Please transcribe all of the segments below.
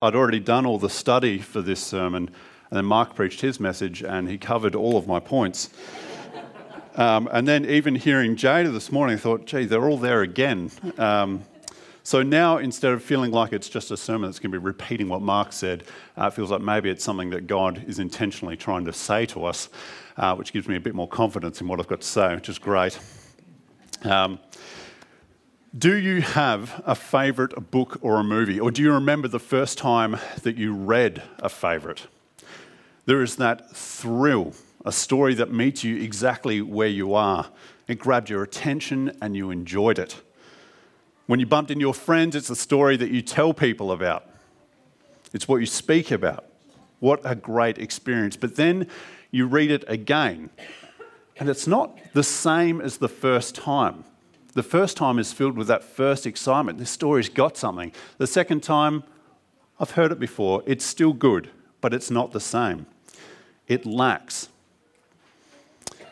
I'd already done all the study for this sermon, and then Mark preached his message, and he covered all of my points. Um, and then even hearing Jada this morning, I thought, gee, they're all there again. Um, so now, instead of feeling like it's just a sermon that's going to be repeating what Mark said, uh, it feels like maybe it's something that God is intentionally trying to say to us, uh, which gives me a bit more confidence in what I've got to say, which is great. Um, do you have a favourite book or a movie? Or do you remember the first time that you read a favourite? There is that thrill, a story that meets you exactly where you are. It grabbed your attention and you enjoyed it. When you bumped into your friends, it's a story that you tell people about. It's what you speak about. What a great experience. But then you read it again, and it's not the same as the first time. The first time is filled with that first excitement. This story's got something. The second time, I've heard it before. It's still good, but it's not the same. It lacks.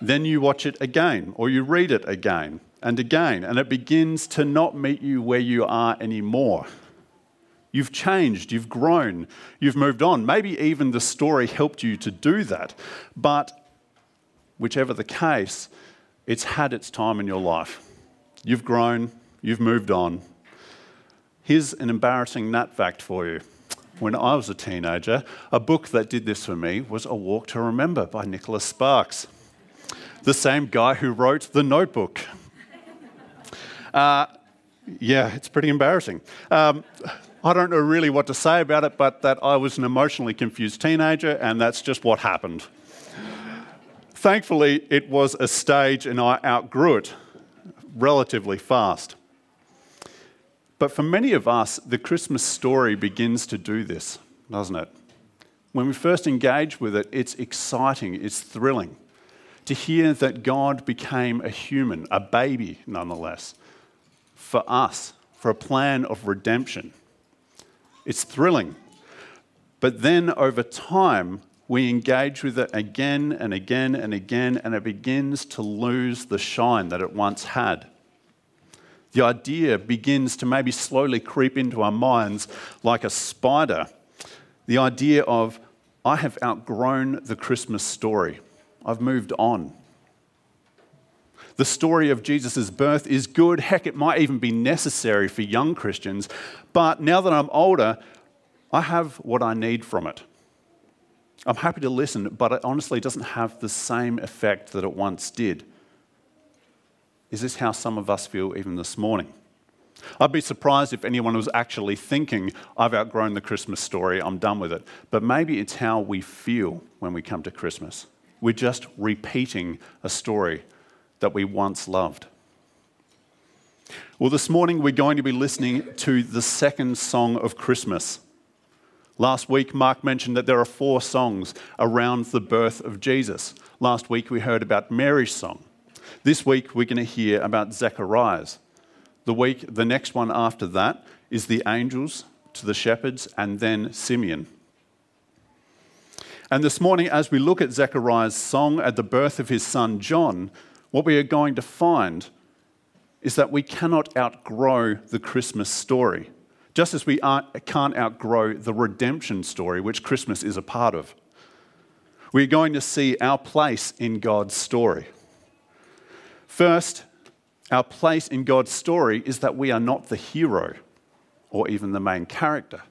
Then you watch it again, or you read it again and again, and it begins to not meet you where you are anymore. You've changed, you've grown, you've moved on. Maybe even the story helped you to do that. But whichever the case, it's had its time in your life. You've grown, you've moved on. Here's an embarrassing nut fact for you. When I was a teenager, a book that did this for me was A Walk to Remember by Nicholas Sparks, the same guy who wrote The Notebook. Uh, yeah, it's pretty embarrassing. Um, I don't know really what to say about it, but that I was an emotionally confused teenager, and that's just what happened. Thankfully, it was a stage and I outgrew it relatively fast. But for many of us, the Christmas story begins to do this, doesn't it? When we first engage with it, it's exciting, it's thrilling to hear that God became a human, a baby nonetheless, for us, for a plan of redemption. It's thrilling. But then over time, we engage with it again and again and again, and it begins to lose the shine that it once had. The idea begins to maybe slowly creep into our minds like a spider. The idea of, I have outgrown the Christmas story, I've moved on. The story of Jesus' birth is good. Heck, it might even be necessary for young Christians. But now that I'm older, I have what I need from it. I'm happy to listen, but it honestly doesn't have the same effect that it once did. Is this how some of us feel even this morning? I'd be surprised if anyone was actually thinking, I've outgrown the Christmas story, I'm done with it. But maybe it's how we feel when we come to Christmas. We're just repeating a story that we once loved. Well, this morning we're going to be listening to the second song of Christmas. Last week, Mark mentioned that there are four songs around the birth of Jesus. Last week, we heard about Mary's song. This week, we're going to hear about Zechariah's. The week, the next one after that is the angels to the shepherds, and then Simeon. And this morning, as we look at Zechariah's song at the birth of his son John, what we are going to find is that we cannot outgrow the Christmas story just as we can't outgrow the redemption story, which Christmas is a part of. We're going to see our place in God's story. First, our place in God's story is that we are not the hero or even the main character.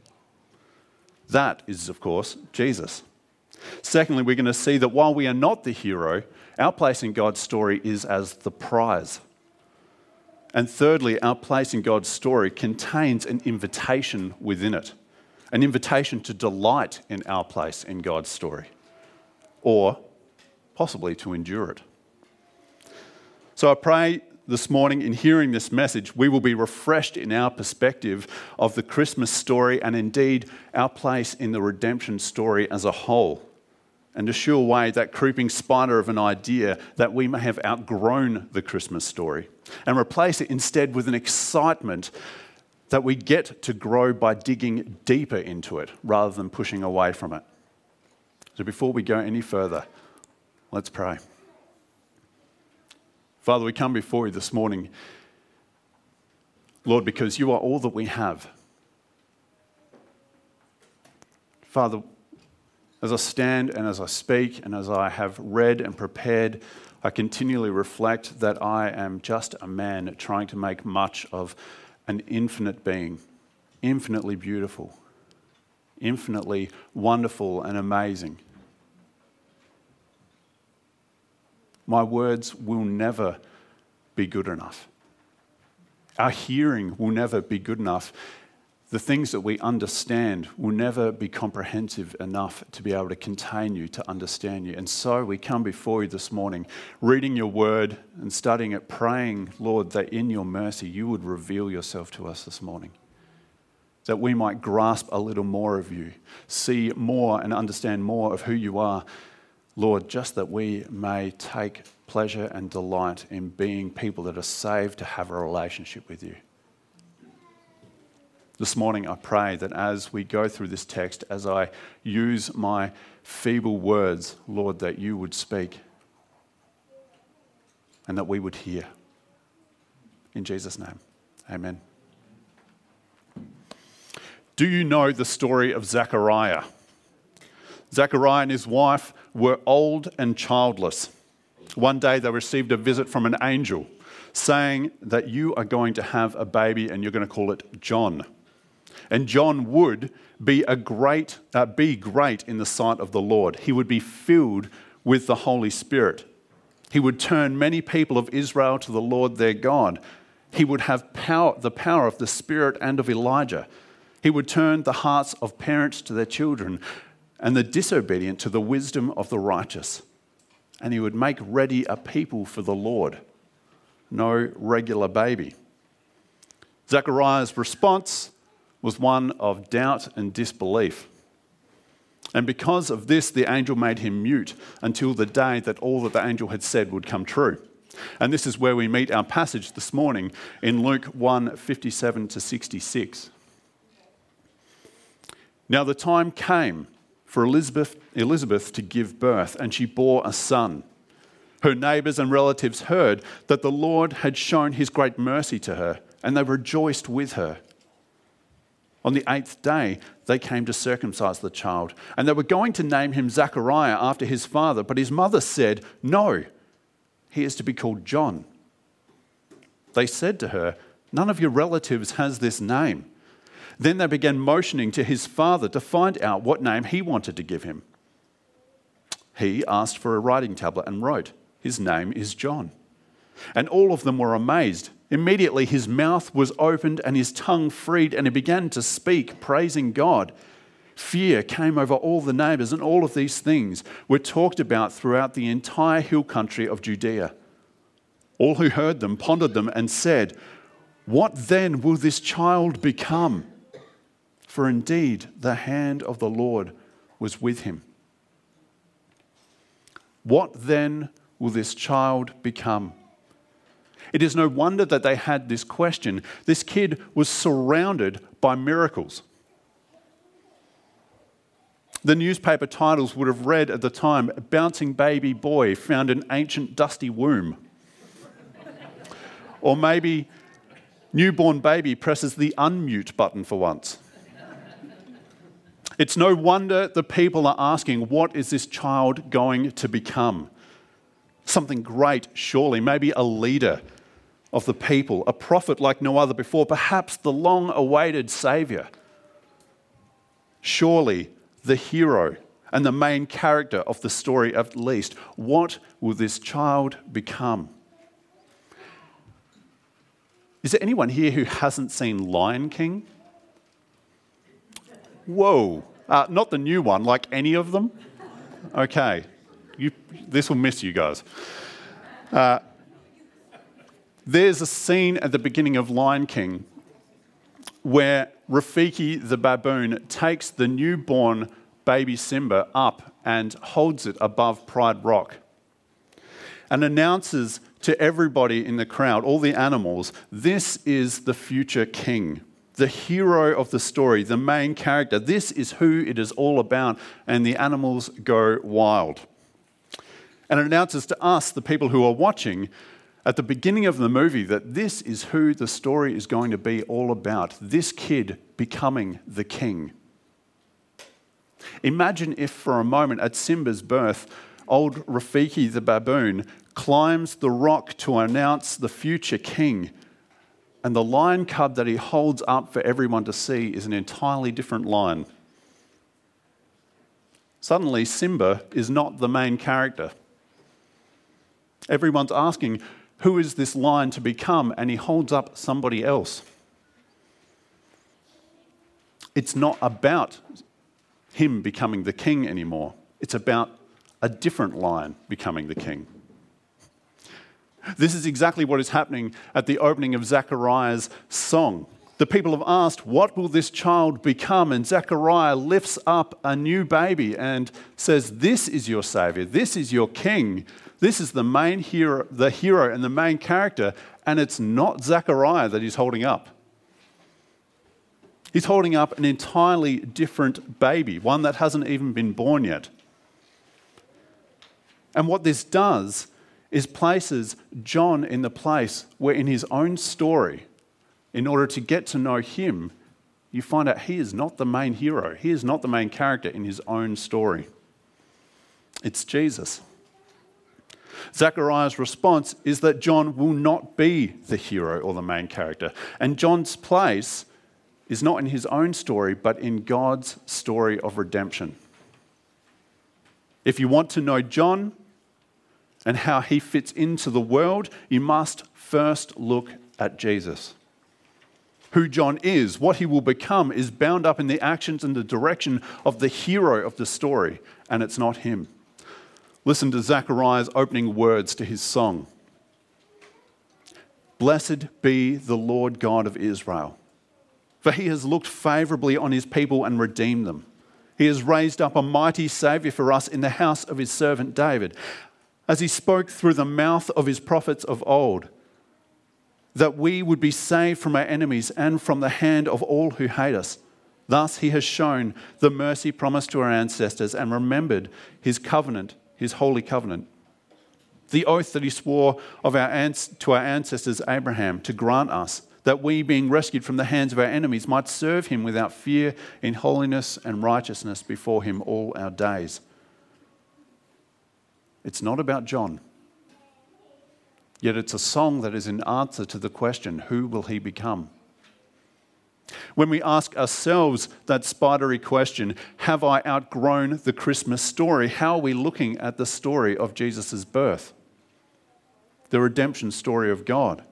That is, of course, Jesus. Secondly, we're going to see that while we are not the hero, our place in God's story is as the prize. And thirdly, our place in God's story contains an invitation within it an invitation to delight in our place in God's story, or possibly to endure it. So I pray this morning in hearing this message, we will be refreshed in our perspective of the Christmas story and indeed our place in the redemption story as a whole and to shoo away that creeping spider of an idea that we may have outgrown the Christmas story and replace it instead with an excitement that we get to grow by digging deeper into it rather than pushing away from it. So before we go any further, let's pray. Father, we come before you this morning, Lord, because you are all that we have. Father, as I stand and as I speak and as I have read and prepared, I continually reflect that I am just a man trying to make much of an infinite being, infinitely beautiful, infinitely wonderful and amazing. My words will never be good enough. Our hearing will never be good enough the things that we understand will never be comprehensive enough to be able to contain you, to understand you. And so we come before you this morning, reading your word and studying it, praying, Lord, that in your mercy you would reveal yourself to us this morning. That we might grasp a little more of you, see more and understand more of who you are. Lord, just that we may take pleasure and delight in being people that are saved to have a relationship with you. This morning, I pray that as we go through this text, as I use my feeble words, Lord, that you would speak and that we would hear. In Jesus' name, amen. Do you know the story of Zechariah? Zechariah and his wife were old and childless. One day they received a visit from an angel saying that you are going to have a baby and you're going to call it John. And John would be a great, uh, be great in the sight of the Lord. He would be filled with the Holy Spirit. He would turn many people of Israel to the Lord their God. He would have power, the power of the Spirit and of Elijah. He would turn the hearts of parents to their children and the disobedient to the wisdom of the righteous. And he would make ready a people for the Lord. No regular baby. Zechariah's response was one of doubt and disbelief. And because of this, the angel made him mute until the day that all that the angel had said would come true. And this is where we meet our passage this morning in Luke 1 57 to 66. Now the time came for Elizabeth, Elizabeth to give birth, and she bore a son. Her neighbors and relatives heard that the Lord had shown his great mercy to her, and they rejoiced with her. On the eighth day, they came to circumcise the child, and they were going to name him Zachariah after his father, but his mother said, No, he is to be called John. They said to her, None of your relatives has this name. Then they began motioning to his father to find out what name he wanted to give him. He asked for a writing tablet and wrote, His name is John. And all of them were amazed. Immediately his mouth was opened and his tongue freed, and he began to speak, praising God. Fear came over all the neighbors, and all of these things were talked about throughout the entire hill country of Judea. All who heard them pondered them and said, What then will this child become? For indeed the hand of the Lord was with him. What then will this child become? It is no wonder that they had this question. This kid was surrounded by miracles. The newspaper titles would have read at the time Bouncing Baby Boy Found an Ancient Dusty Womb. or maybe Newborn Baby Presses the Unmute button for once. It's no wonder the people are asking, What is this child going to become? Something great, surely, maybe a leader, of the people, a prophet like no other before, perhaps the long awaited Savior. Surely the hero and the main character of the story, at least. What will this child become? Is there anyone here who hasn't seen Lion King? Whoa. Uh, not the new one, like any of them? Okay. You, this will miss you guys. Uh, there's a scene at the beginning of Lion King where Rafiki the baboon takes the newborn baby Simba up and holds it above Pride Rock and announces to everybody in the crowd, all the animals, this is the future king, the hero of the story, the main character. This is who it is all about. And the animals go wild. And it announces to us, the people who are watching, at the beginning of the movie that this is who the story is going to be all about this kid becoming the king. Imagine if for a moment at Simba's birth, old Rafiki the baboon climbs the rock to announce the future king. And the lion cub that he holds up for everyone to see is an entirely different lion. Suddenly, Simba is not the main character. Everyone's asking, who is this lion to become? And he holds up somebody else. It's not about him becoming the king anymore, it's about a different lion becoming the king. This is exactly what is happening at the opening of Zechariah's song. The people have asked, What will this child become? And Zechariah lifts up a new baby and says, This is your Savior, this is your King, this is the main hero, the hero and the main character, and it's not Zechariah that he's holding up. He's holding up an entirely different baby, one that hasn't even been born yet. And what this does is places John in the place where, in his own story, in order to get to know him, you find out he is not the main hero. He is not the main character in his own story. It's Jesus. Zechariah's response is that John will not be the hero or the main character. And John's place is not in his own story, but in God's story of redemption. If you want to know John, and how he fits into the world, you must first look at Jesus. Who John is, what he will become, is bound up in the actions and the direction of the hero of the story, and it's not him. Listen to Zechariah's opening words to his song Blessed be the Lord God of Israel, for he has looked favorably on his people and redeemed them. He has raised up a mighty Saviour for us in the house of his servant David as he spoke through the mouth of his prophets of old, that we would be saved from our enemies and from the hand of all who hate us. Thus, he has shown the mercy promised to our ancestors and remembered his covenant, his holy covenant. The oath that he swore of our, to our ancestors Abraham to grant us that we, being rescued from the hands of our enemies, might serve him without fear in holiness and righteousness before him all our days. It's not about John. Yet it's a song that is in answer to the question who will he become? When we ask ourselves that spidery question, have I outgrown the Christmas story? How are we looking at the story of Jesus' birth? The redemption story of God.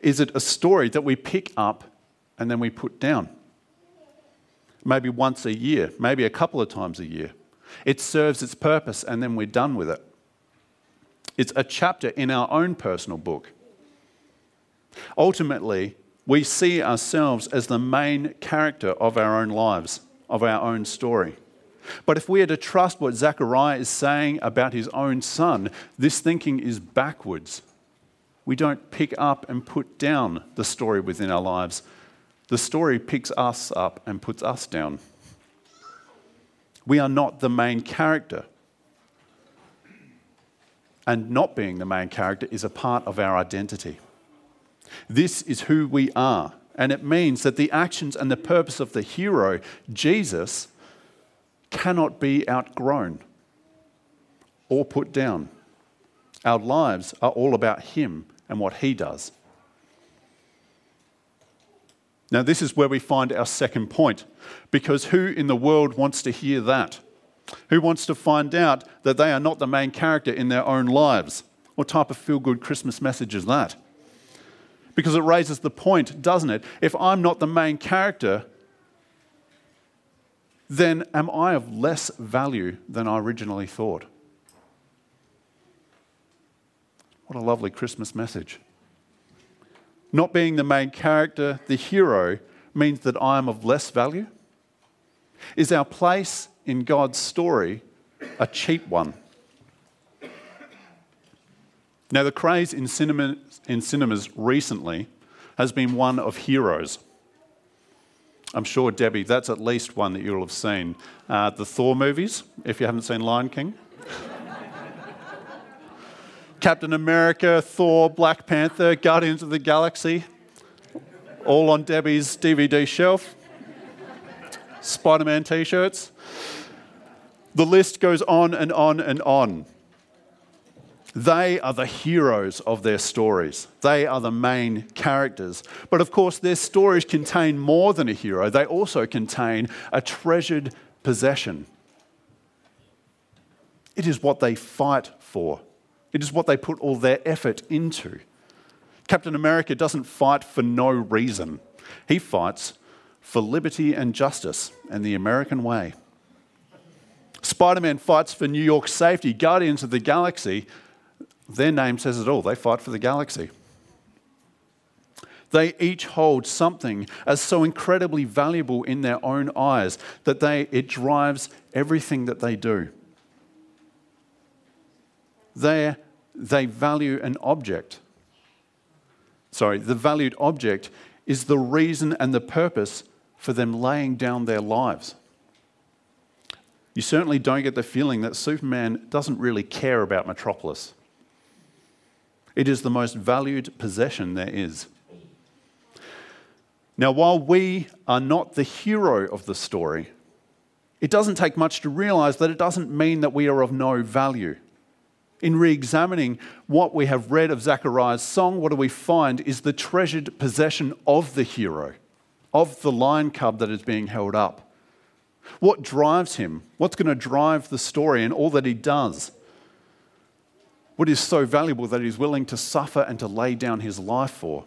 Is it a story that we pick up and then we put down? Maybe once a year, maybe a couple of times a year. It serves its purpose and then we're done with it. It's a chapter in our own personal book. Ultimately, we see ourselves as the main character of our own lives, of our own story. But if we are to trust what Zechariah is saying about his own son, this thinking is backwards. We don't pick up and put down the story within our lives. The story picks us up and puts us down. We are not the main character. And not being the main character is a part of our identity. This is who we are. And it means that the actions and the purpose of the hero, Jesus, cannot be outgrown or put down. Our lives are all about Him and what He does. Now, this is where we find our second point, because who in the world wants to hear that? Who wants to find out that they are not the main character in their own lives? What type of feel good Christmas message is that? Because it raises the point, doesn't it? If I'm not the main character, then am I of less value than I originally thought? What a lovely Christmas message. Not being the main character, the hero, means that I am of less value? Is our place in God's story a cheap one? Now, the craze in, cinema, in cinemas recently has been one of heroes. I'm sure, Debbie, that's at least one that you'll have seen. Uh, the Thor movies, if you haven't seen Lion King. Captain America, Thor, Black Panther, Guardians of the Galaxy, all on Debbie's DVD shelf. Spider Man t shirts. The list goes on and on and on. They are the heroes of their stories. They are the main characters. But of course, their stories contain more than a hero, they also contain a treasured possession. It is what they fight for, it is what they put all their effort into. Captain America doesn't fight for no reason, he fights for liberty and justice and the American way. Spider Man fights for New York's safety. Guardians of the Galaxy, their name says it all. They fight for the galaxy. They each hold something as so incredibly valuable in their own eyes that they, it drives everything that they do. They, they value an object. Sorry, the valued object is the reason and the purpose for them laying down their lives. You certainly don't get the feeling that Superman doesn't really care about Metropolis. It is the most valued possession there is. Now, while we are not the hero of the story, it doesn't take much to realize that it doesn't mean that we are of no value. In re examining what we have read of Zechariah's song, what do we find is the treasured possession of the hero, of the lion cub that is being held up. What drives him? What's going to drive the story and all that he does? What is so valuable that he's willing to suffer and to lay down his life for?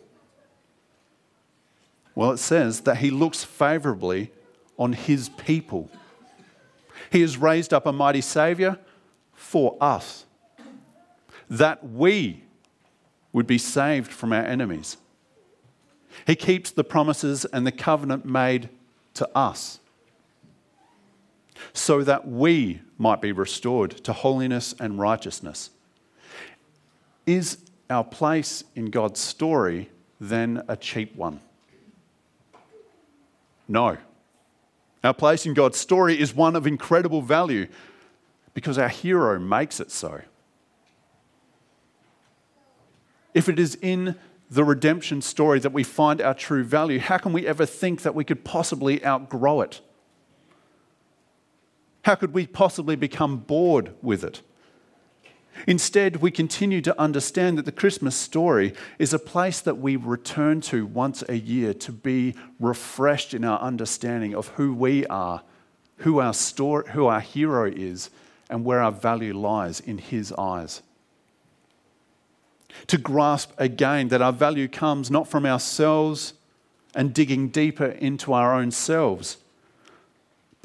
Well, it says that he looks favorably on his people. He has raised up a mighty Savior for us, that we would be saved from our enemies. He keeps the promises and the covenant made to us so that we might be restored to holiness and righteousness. Is our place in God's story then a cheap one? No. Our place in God's story is one of incredible value because our hero makes it so. If it is in the redemption story that we find our true value, how can we ever think that we could possibly outgrow it? How could we possibly become bored with it? Instead, we continue to understand that the Christmas story is a place that we return to once a year to be refreshed in our understanding of who we are, who our, story, who our hero is, and where our value lies in his eyes. To grasp again that our value comes not from ourselves and digging deeper into our own selves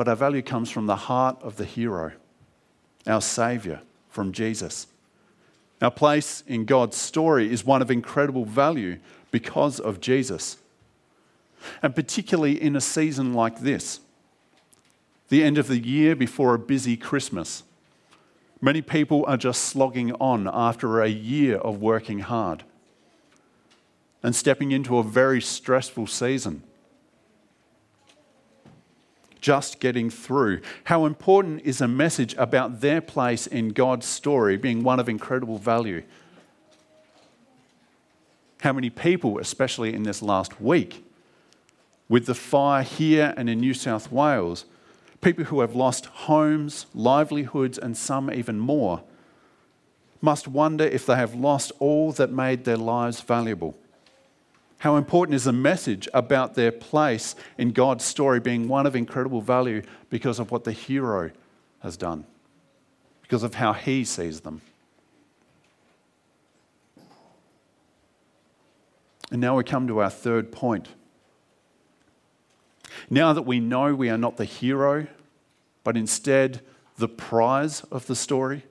but our value comes from the heart of the hero, our Saviour, from Jesus. Our place in God's story is one of incredible value because of Jesus. And particularly in a season like this, the end of the year before a busy Christmas. Many people are just slogging on after a year of working hard and stepping into a very stressful season just getting through. How important is a message about their place in God's story being one of incredible value? How many people, especially in this last week, with the fire here and in New South Wales, people who have lost homes, livelihoods, and some even more, must wonder if they have lost all that made their lives valuable. How important is the message about their place in God's story being one of incredible value because of what the hero has done, because of how he sees them. And now we come to our third point. Now that we know we are not the hero, but instead the prize of the story,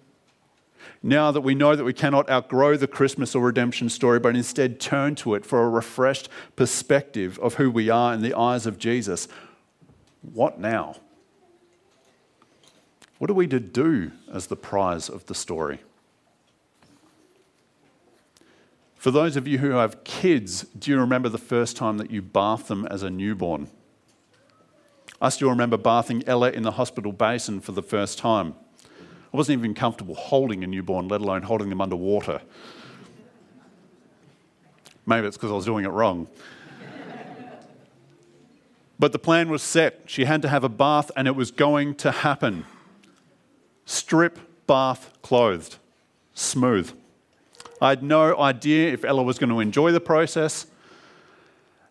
now that we know that we cannot outgrow the Christmas or redemption story, but instead turn to it for a refreshed perspective of who we are in the eyes of Jesus, what now? What are we to do as the prize of the story? For those of you who have kids, do you remember the first time that you bathed them as a newborn? I still remember bathing Ella in the hospital basin for the first time. I wasn't even comfortable holding a newborn, let alone holding them underwater. Maybe it's because I was doing it wrong. but the plan was set. She had to have a bath, and it was going to happen. strip, bath, clothed, smooth. I had no idea if Ella was going to enjoy the process.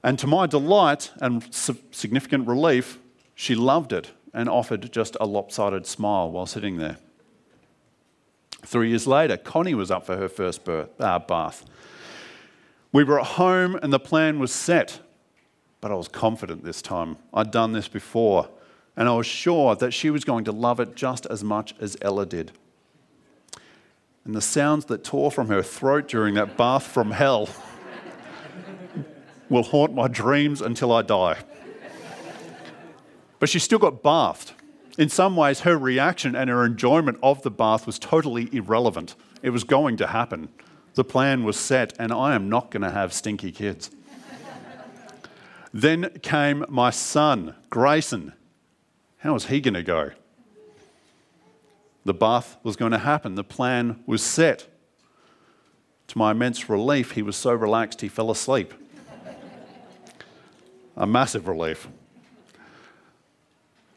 And to my delight and significant relief, she loved it and offered just a lopsided smile while sitting there. Three years later, Connie was up for her first birth, uh, bath. We were at home and the plan was set, but I was confident this time. I'd done this before, and I was sure that she was going to love it just as much as Ella did. And the sounds that tore from her throat during that bath from hell will haunt my dreams until I die. But she still got bathed. In some ways, her reaction and her enjoyment of the bath was totally irrelevant. It was going to happen. The plan was set, and I am not going to have stinky kids. then came my son, Grayson. How was he going to go? The bath was going to happen, the plan was set. To my immense relief, he was so relaxed he fell asleep. A massive relief.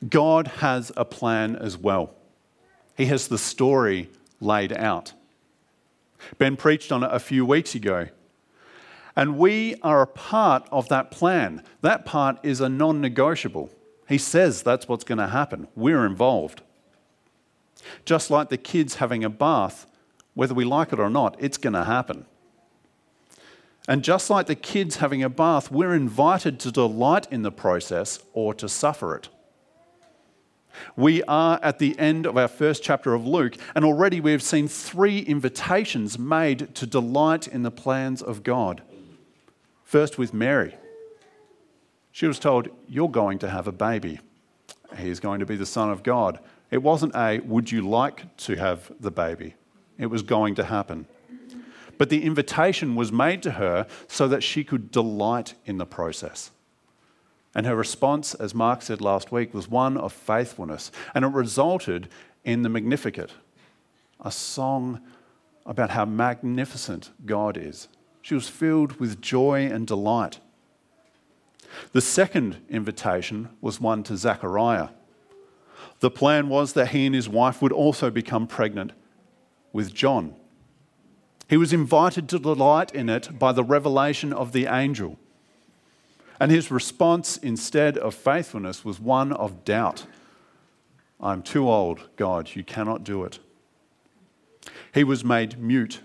God has a plan as well. He has the story laid out. Ben preached on it a few weeks ago. And we are a part of that plan. That part is a non negotiable. He says that's what's going to happen. We're involved. Just like the kids having a bath, whether we like it or not, it's going to happen. And just like the kids having a bath, we're invited to delight in the process or to suffer it. We are at the end of our first chapter of Luke, and already we have seen three invitations made to delight in the plans of God. First, with Mary. She was told, You're going to have a baby. He is going to be the Son of God. It wasn't a, Would you like to have the baby? It was going to happen. But the invitation was made to her so that she could delight in the process. And her response, as Mark said last week, was one of faithfulness. And it resulted in the Magnificat, a song about how magnificent God is. She was filled with joy and delight. The second invitation was one to Zechariah. The plan was that he and his wife would also become pregnant with John. He was invited to delight in it by the revelation of the angel. And his response, instead of faithfulness, was one of doubt. I'm too old, God, you cannot do it. He was made mute,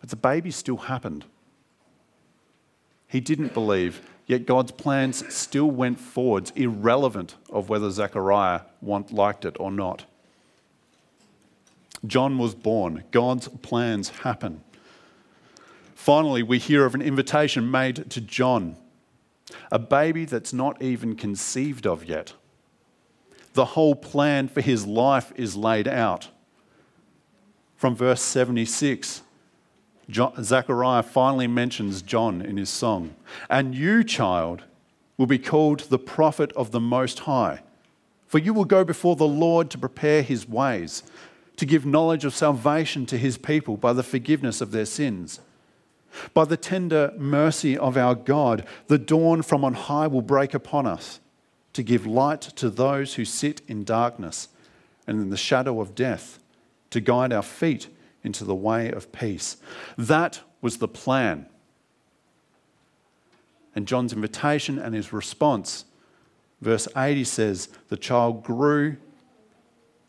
but the baby still happened. He didn't believe, yet God's plans still went forwards, irrelevant of whether Zechariah liked it or not. John was born, God's plans happen. Finally, we hear of an invitation made to John a baby that's not even conceived of yet. The whole plan for his life is laid out. From verse 76, John, Zechariah finally mentions John in his song. And you, child, will be called the prophet of the Most High, for you will go before the Lord to prepare his ways, to give knowledge of salvation to his people by the forgiveness of their sins by the tender mercy of our God, the dawn from on high will break upon us to give light to those who sit in darkness and in the shadow of death, to guide our feet into the way of peace. That was the plan. And John's invitation and his response, verse 80 says, The child grew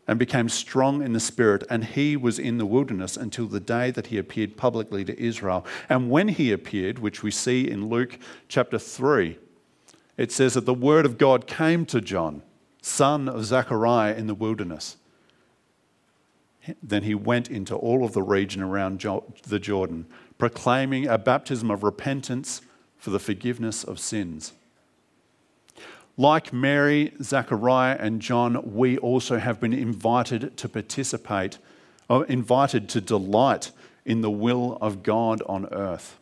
and became strong in the spirit, and he was in the wilderness until the day that he appeared publicly to Israel. And when he appeared, which we see in Luke chapter 3, it says that the word of God came to John, son of Zechariah, in the wilderness. Then he went into all of the region around the Jordan, proclaiming a baptism of repentance for the forgiveness of sins. Like Mary, Zachariah, and John, we also have been invited to participate, or invited to delight in the will of God on earth,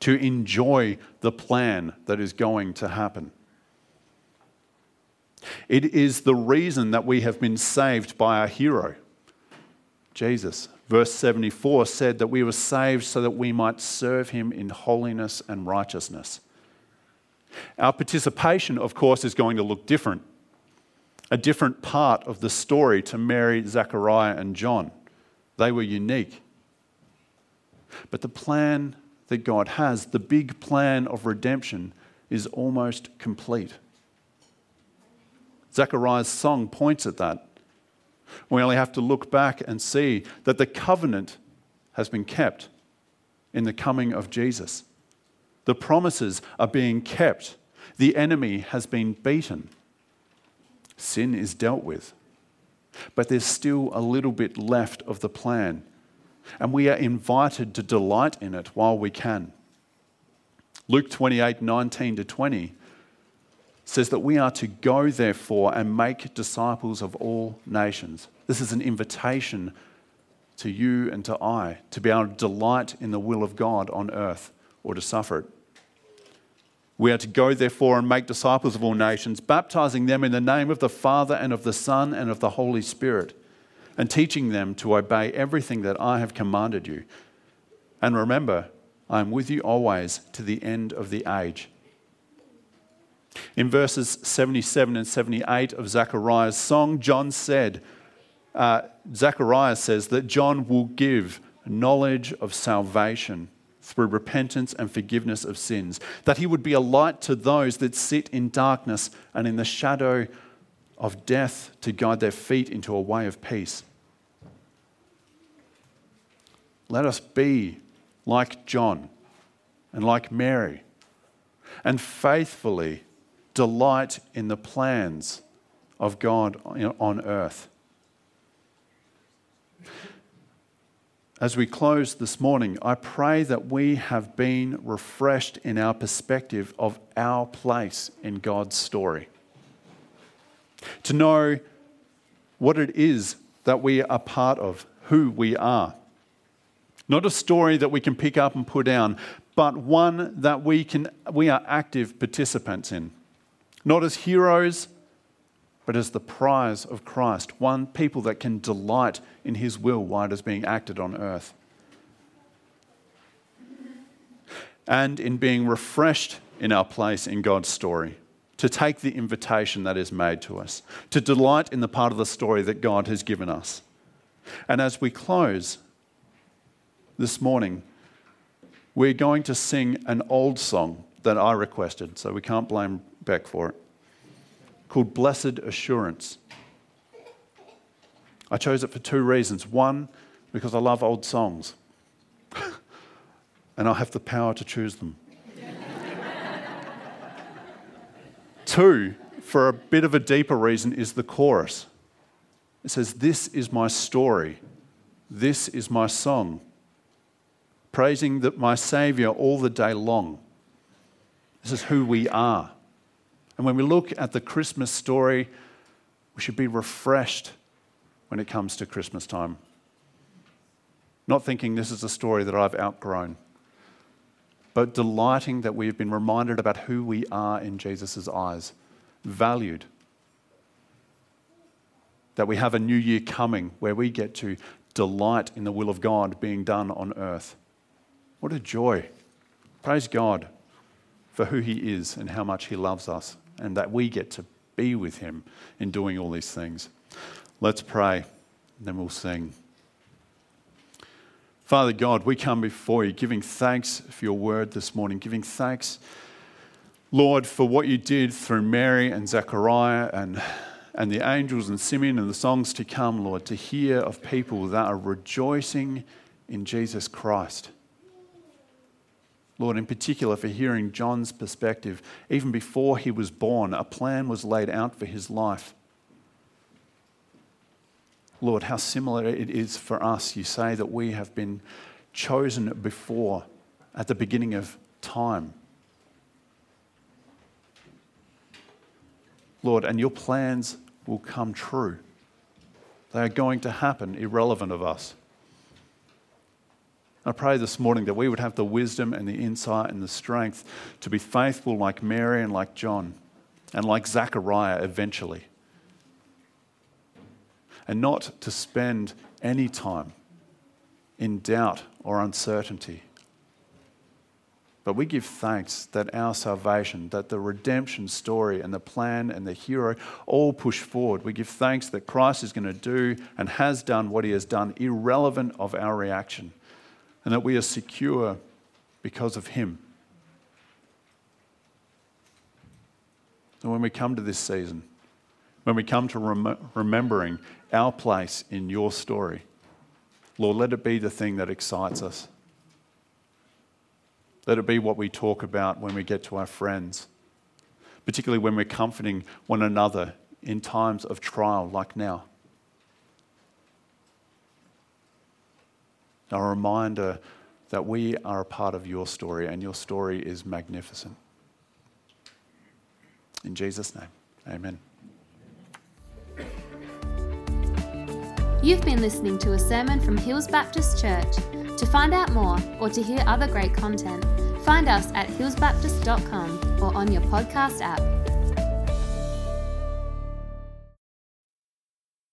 to enjoy the plan that is going to happen. It is the reason that we have been saved by our hero, Jesus. Verse 74 said that we were saved so that we might serve him in holiness and righteousness. Our participation, of course, is going to look different. a different part of the story to Mary, Zechariah, and John. They were unique. But the plan that God has, the big plan of redemption, is almost complete. Zechariah's song points at that. We only have to look back and see that the covenant has been kept in the coming of Jesus. The promises are being kept. The enemy has been beaten. Sin is dealt with. But there's still a little bit left of the plan. And we are invited to delight in it while we can. Luke 28 19 to 20 says that we are to go, therefore, and make disciples of all nations. This is an invitation to you and to I to be able to delight in the will of God on earth or to suffer it. We are to go, therefore, and make disciples of all nations, baptizing them in the name of the Father and of the Son and of the Holy Spirit, and teaching them to obey everything that I have commanded you. And remember, I am with you always to the end of the age. In verses 77 and 78 of Zechariah's song, John said, uh, Zechariah says that John will give knowledge of salvation through repentance and forgiveness of sins, that he would be a light to those that sit in darkness and in the shadow of death to guide their feet into a way of peace. Let us be like John and like Mary and faithfully delight in the plans of God on earth. As we close this morning, I pray that we have been refreshed in our perspective of our place in God's story. To know what it is that we are part of, who we are. Not a story that we can pick up and put down, but one that we, can, we are active participants in not as heroes, but as the prize of Christ, one people that can delight in his will while it is being acted on earth. And in being refreshed in our place in God's story, to take the invitation that is made to us, to delight in the part of the story that God has given us. And as we close this morning, we're going to sing an old song that I requested, so we can't blame Beck for it, called Blessed Assurance. I chose it for two reasons. One, because I love old songs, and I have the power to choose them. Two, for a bit of a deeper reason, is the chorus. It says, This is my story, this is my song, praising that my Saviour all the day long. This is who we are. And when we look at the Christmas story, we should be refreshed when it comes to Christmas time. Not thinking this is a story that I've outgrown, but delighting that we've been reminded about who we are in Jesus' eyes, valued. That we have a new year coming where we get to delight in the will of God being done on earth. What a joy. Praise God for who He is and how much He loves us, and that we get to be with Him in doing all these things. Let's pray, and then we'll sing. Father God, we come before you giving thanks for your word this morning, giving thanks, Lord, for what you did through Mary and Zechariah and, and the angels and Simeon and the songs to come, Lord, to hear of people that are rejoicing in Jesus Christ. Lord, in particular for hearing John's perspective. Even before he was born, a plan was laid out for his life. Lord, how similar it is for us. You say that we have been chosen before, at the beginning of time. Lord, and your plans will come true. They are going to happen irrelevant of us. I pray this morning that we would have the wisdom and the insight and the strength to be faithful like Mary and like John and like Zachariah eventually. And not to spend any time in doubt or uncertainty, But we give thanks that our salvation, that the redemption story and the plan and the hero all push forward. We give thanks that Christ is going to do and has done what he has done, irrelevant of our reaction, and that we are secure because of him. And when we come to this season, when we come to rem- remembering our place in your story, Lord, let it be the thing that excites us. Let it be what we talk about when we get to our friends, particularly when we're comforting one another in times of trial like now. A reminder that we are a part of your story and your story is magnificent. In Jesus' name, amen. You've been listening to a sermon from Hills Baptist Church. To find out more or to hear other great content, find us at hillsbaptist.com or on your podcast app.